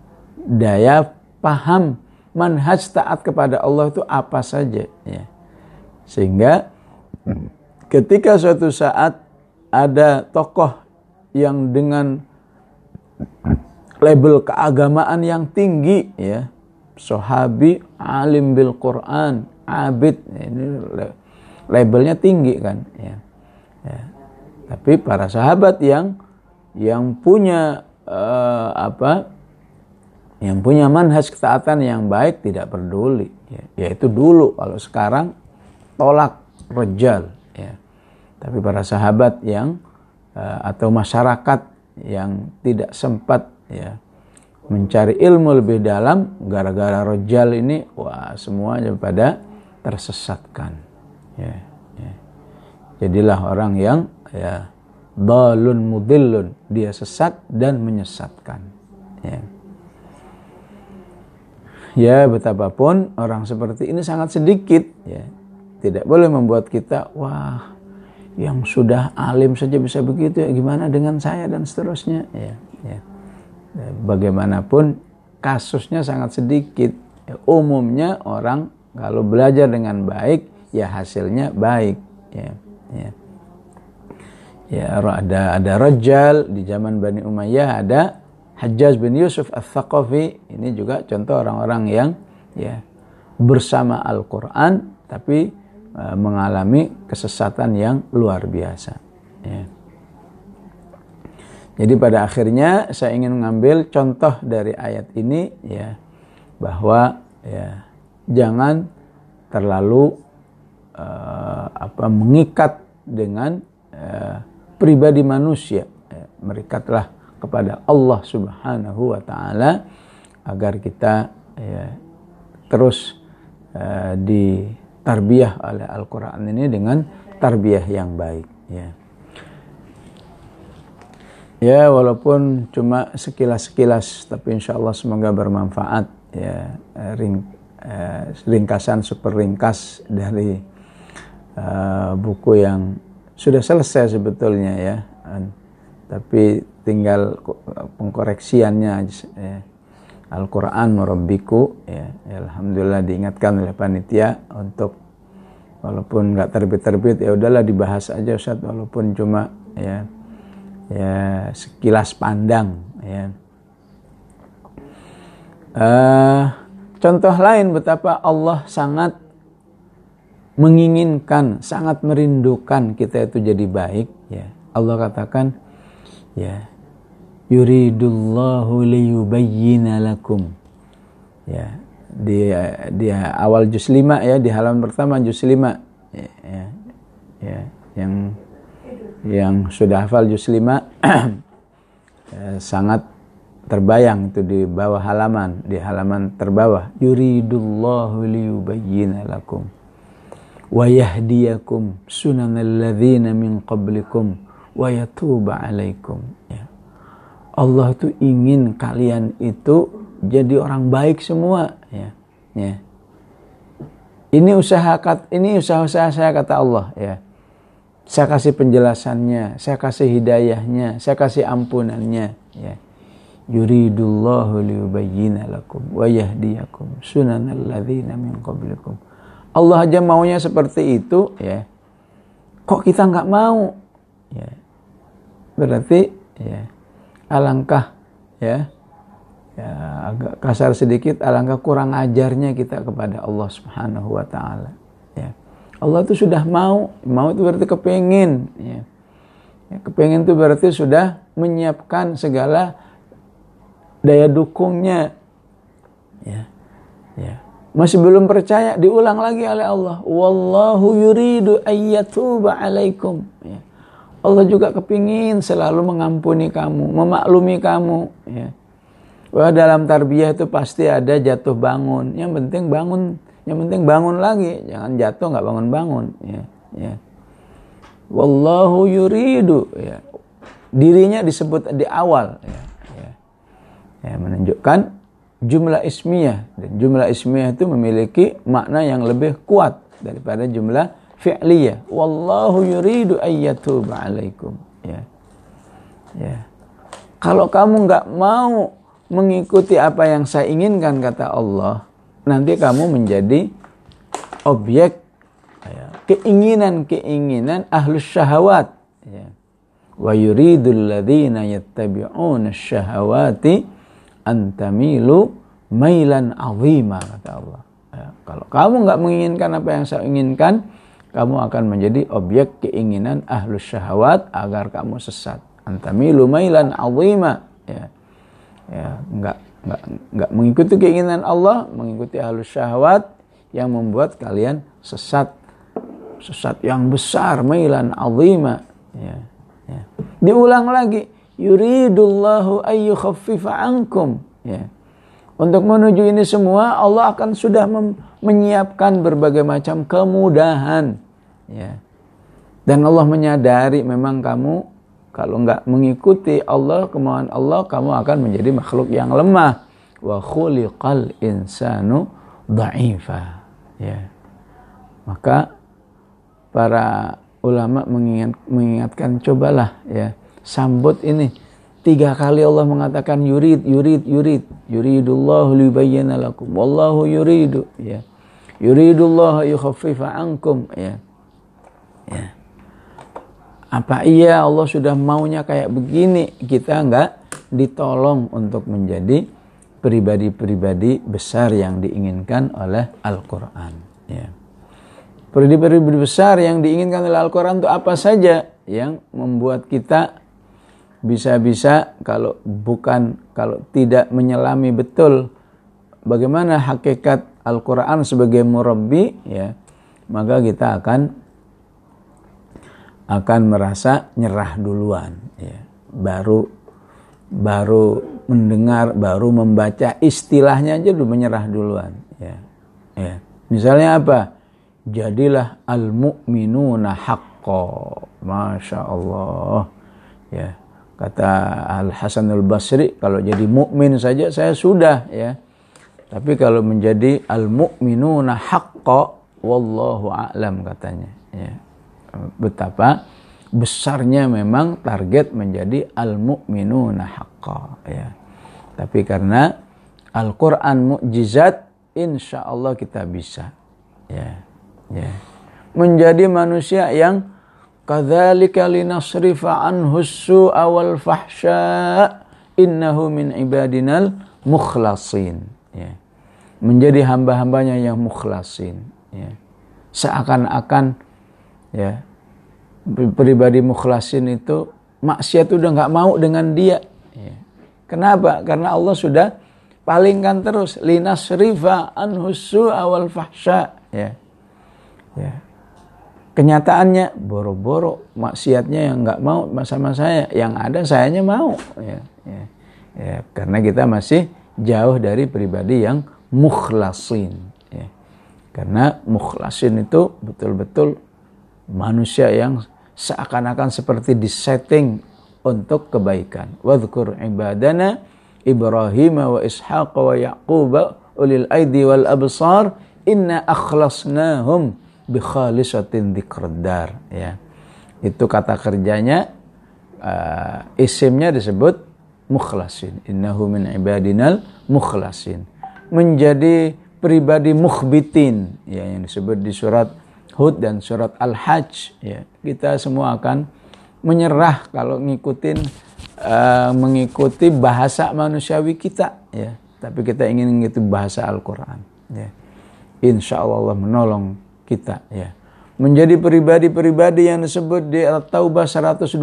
daya paham manhaj taat kepada Allah itu apa saja. Ya. Sehingga ketika suatu saat ada tokoh yang dengan label keagamaan yang tinggi ya sahabi alim bil Quran abid ini labelnya tinggi kan ya, ya. tapi para sahabat yang yang punya uh, apa yang punya manhaj ketaatan yang baik tidak peduli ya. yaitu dulu kalau sekarang tolak rejal ya. Tapi para sahabat yang uh, atau masyarakat yang tidak sempat ya mencari ilmu lebih dalam gara-gara rojal ini wah semuanya pada tersesatkan ya, ya. jadilah orang yang ya balun mudillun dia sesat dan menyesatkan ya ya betapapun orang seperti ini sangat sedikit ya. Tidak boleh membuat kita wah yang sudah alim saja bisa begitu ya gimana dengan saya dan seterusnya? Ya, ya. ya bagaimanapun kasusnya sangat sedikit. Ya, umumnya orang kalau belajar dengan baik ya hasilnya baik ya ya. Ya ada ada Rajal di zaman Bani Umayyah ada Hajjaj bin Yusuf Al-Thaqafi ini juga contoh orang-orang yang ya bersama Al-Qur'an tapi uh, mengalami kesesatan yang luar biasa ya. Jadi pada akhirnya saya ingin mengambil contoh dari ayat ini ya bahwa ya jangan terlalu uh, apa mengikat dengan uh, pribadi manusia. Ya, merikatlah kepada Allah Subhanahu wa taala agar kita ya, terus uh, ditarbiyah oleh Al-Qur'an ini dengan tarbiyah yang baik ya. Ya walaupun cuma sekilas-sekilas tapi insya Allah semoga bermanfaat ya ring, uh, ringkasan super ringkas dari uh, buku yang sudah selesai sebetulnya ya tapi tinggal pengkoreksiannya ya. Al-Quran Murabbiku ya. ya Alhamdulillah diingatkan oleh panitia untuk walaupun nggak terbit-terbit ya udahlah dibahas aja Ustaz walaupun cuma ya ya sekilas pandang ya uh, contoh lain betapa Allah sangat menginginkan sangat merindukan kita itu jadi baik ya Allah katakan ya yuridullahu liyubayyina lakum. Ya di di awal juz 5 ya di halaman pertama juz 5 ya, ya, ya yang yang sudah hafal juz 5 ya, (clears throat) sangat terbayang itu di bawah halaman di halaman terbawah. Yuridullahu liyubayyina lakum. Wa yahdiyakum sunanal ladzina min qablikum wa yatuba alaikum. Allah itu ingin kalian itu jadi orang baik semua ya. Ya. Ini usaha ini usaha-usaha saya kata Allah ya. Saya kasih penjelasannya saya kasih hidayahnya saya kasih ampunannya ya. Yuridullahu liyubayyina lakum wa yahdiyakum sunanal ladzina min qablikum. Allah aja maunya seperti itu ya. Kok kita nggak mau? Ya. Berarti ya alangkah ya ya agak kasar sedikit alangkah kurang ajarnya kita kepada Allah Subhanahu wa taala ya. Allah itu sudah mau mau itu berarti kepingin ya, ya kepingin itu berarti sudah menyiapkan segala daya dukungnya ya ya. Masih belum percaya diulang lagi oleh Allah. Wallahu yuridu ayyatuba alaikum ya Allah juga kepingin selalu mengampuni kamu, memaklumi kamu. Ya. Wah dalam tarbiyah itu pasti ada jatuh bangun. Yang penting bangun, yang penting bangun lagi. Jangan jatuh nggak bangun-bangun. Ya. Ya. Wallahu yuridu. Ya. Dirinya disebut di awal. Ya. Ya. Ya, menunjukkan jumlah ismiyah. Dan jumlah ismiyah itu memiliki makna yang lebih kuat daripada jumlah fi'liyah. Wallahu yuridu ayyatuba alaikum. Ya. Ya. Kalau kamu nggak mau mengikuti apa yang saya inginkan kata Allah, nanti kamu menjadi objek ya, keinginan-keinginan ahlus syahwat. Ya. Wa yuridul ladzina yattabi'una syahawati antamilu mailan azima kata Allah. Ya. Kalau kamu nggak menginginkan apa yang saya inginkan, kamu akan menjadi objek keinginan ahlus syahwat agar kamu sesat. Antamilu mailan azima. Ya. Ya, enggak enggak enggak mengikuti keinginan Allah, mengikuti ahlus syahwat yang membuat kalian sesat. Sesat yang besar, mailan azima. Ya. Ya. Diulang lagi, yuridullahu ayyukhaffifa ankum. Ya. Untuk menuju ini semua Allah akan sudah menyiapkan berbagai macam kemudahan. Ya. Dan Allah menyadari memang kamu kalau nggak mengikuti Allah, kemauan Allah, kamu akan menjadi makhluk yang lemah. Wa khuliqal insanu dha'ifa. Ya. Maka para ulama mengingat, mengingatkan cobalah ya sambut ini tiga kali Allah mengatakan yurid yurid yurid. Yuridullahu liyubayyana lakum. Wallahu yuridu. Ya. Yuridullahu yukhaffifa ankum. Ya. Ya. Apa iya Allah sudah maunya kayak begini? Kita enggak ditolong untuk menjadi pribadi-pribadi besar yang diinginkan oleh Al-Qur'an. Ya. Pribadi-pribadi besar yang diinginkan oleh Al-Qur'an itu apa saja yang membuat kita bisa-bisa kalau bukan kalau tidak menyelami betul bagaimana hakikat Al-Qur'an sebagai murabbi ya maka kita akan akan merasa nyerah duluan ya. baru baru mendengar baru membaca istilahnya aja udah menyerah duluan ya ya. Misalnya apa? Jadilah al mu'minuna haqqo. Masya Allah ya kata al Hasanul Basri kalau jadi mukmin saja saya sudah ya tapi kalau menjadi al mu'minuna haqqo wallahu a'lam katanya ya betapa besarnya memang target menjadi al-mu'minuna haqqa ya. Tapi karena Al-Qur'an mukjizat insya Allah kita bisa ya. Ya. Menjadi manusia yang kadzalika linasrifa anhu su'a wal fahsya innahu min ibadinal mukhlasin. Ya. Menjadi hamba-hambanya yang mukhlasin. Ya. Seakan-akan ya pribadi mukhlasin itu maksiat udah nggak mau dengan dia. Ya. kenapa? Karena Allah sudah palingkan terus linas rifa anhusu awal fahsya. Ya. Ya kenyataannya boro-boro maksiatnya yang nggak mau sama saya. Yang ada sayanya mau. Ya, ya, ya. Karena kita masih jauh dari pribadi yang mukhlasin. Ya. karena mukhlasin itu betul-betul manusia yang seakan-akan seperti disetting untuk kebaikan. Wadhkur ibadana Ibrahim wa Ishaq wa Yaqub ulil aidi wal absar. Inna akhlasnahum bi khalisatin dzikrad ya. Itu kata kerjanya uh, isimnya disebut mukhlasin. Innahu min ibadinal mukhlasin. Menjadi pribadi mukhbitin ya yang disebut di surat Hud dan surat Al-Hajj ya kita semua akan menyerah kalau ngikutin uh, mengikuti bahasa manusiawi kita ya tapi kita ingin mengikuti bahasa Al-Qur'an ya insya Allah, Allah menolong kita ya. Menjadi pribadi-pribadi yang disebut di At-Taubah 112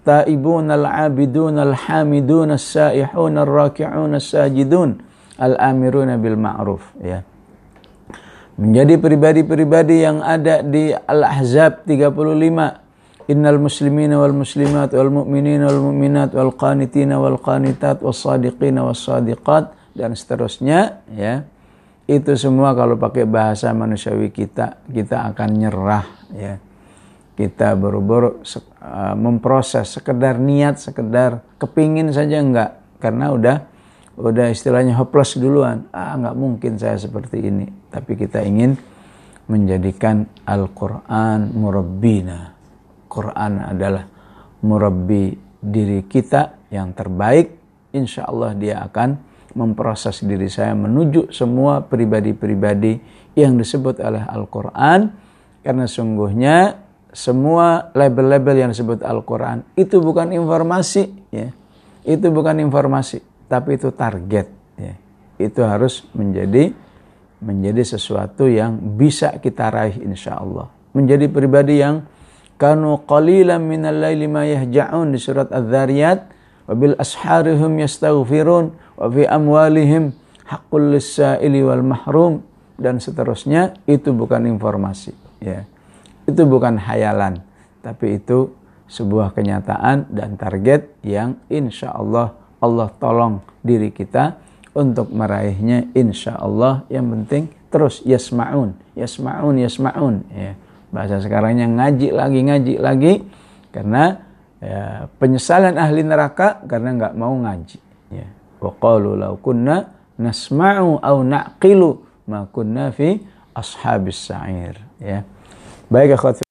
Taibun al-abidun al-hamidun as-saihun al-raki'un as-sajidun al-amiruna bil ma'ruf ya. Menjadi pribadi-pribadi yang ada di Al-Ahzab 35 Innal muslimina wal muslimat wal mu'minina wal mu'minat wal qanitina wal qanitat was sadiqina was sadiqat dan seterusnya ya itu semua kalau pakai bahasa manusiawi kita kita akan nyerah ya. Kita buru-buru uh, memproses sekedar niat sekedar kepingin saja enggak. Karena udah udah istilahnya hopeless duluan. Ah nggak mungkin saya seperti ini. Tapi kita ingin menjadikan Al-Quran murabbina. Quran adalah murabbi diri kita yang terbaik. Insya Allah dia akan memproses diri saya menuju semua pribadi-pribadi yang disebut oleh Al-Quran. Karena sungguhnya semua label-label yang disebut Al-Quran itu bukan informasi ya. Itu bukan informasi tapi itu target ya. itu harus menjadi menjadi sesuatu yang bisa kita raih insya Allah menjadi pribadi yang kanu qalilan minal laili ma yahja'un di surat Az-Zariyat wa bil asharihim yastaghfirun wa fi amwalihim haqqul lis-sa'ili wal mahrum. Dan seterusnya itu bukan informasi ya. Itu bukan hayalan tapi itu sebuah kenyataan dan target yang insya Allah Allah tolong diri kita untuk meraihnya insya Allah. Yang penting terus yasma'un yasma'un yasma'un ya. Bahasa sekarangnya ngaji lagi ngaji lagi. Karena ya, penyesalan ahli neraka karena nggak mau ngaji ya wa qalu law kunna nasma'u aw naqilu ma kunna fi ashabis sa'ir ya baik akhwat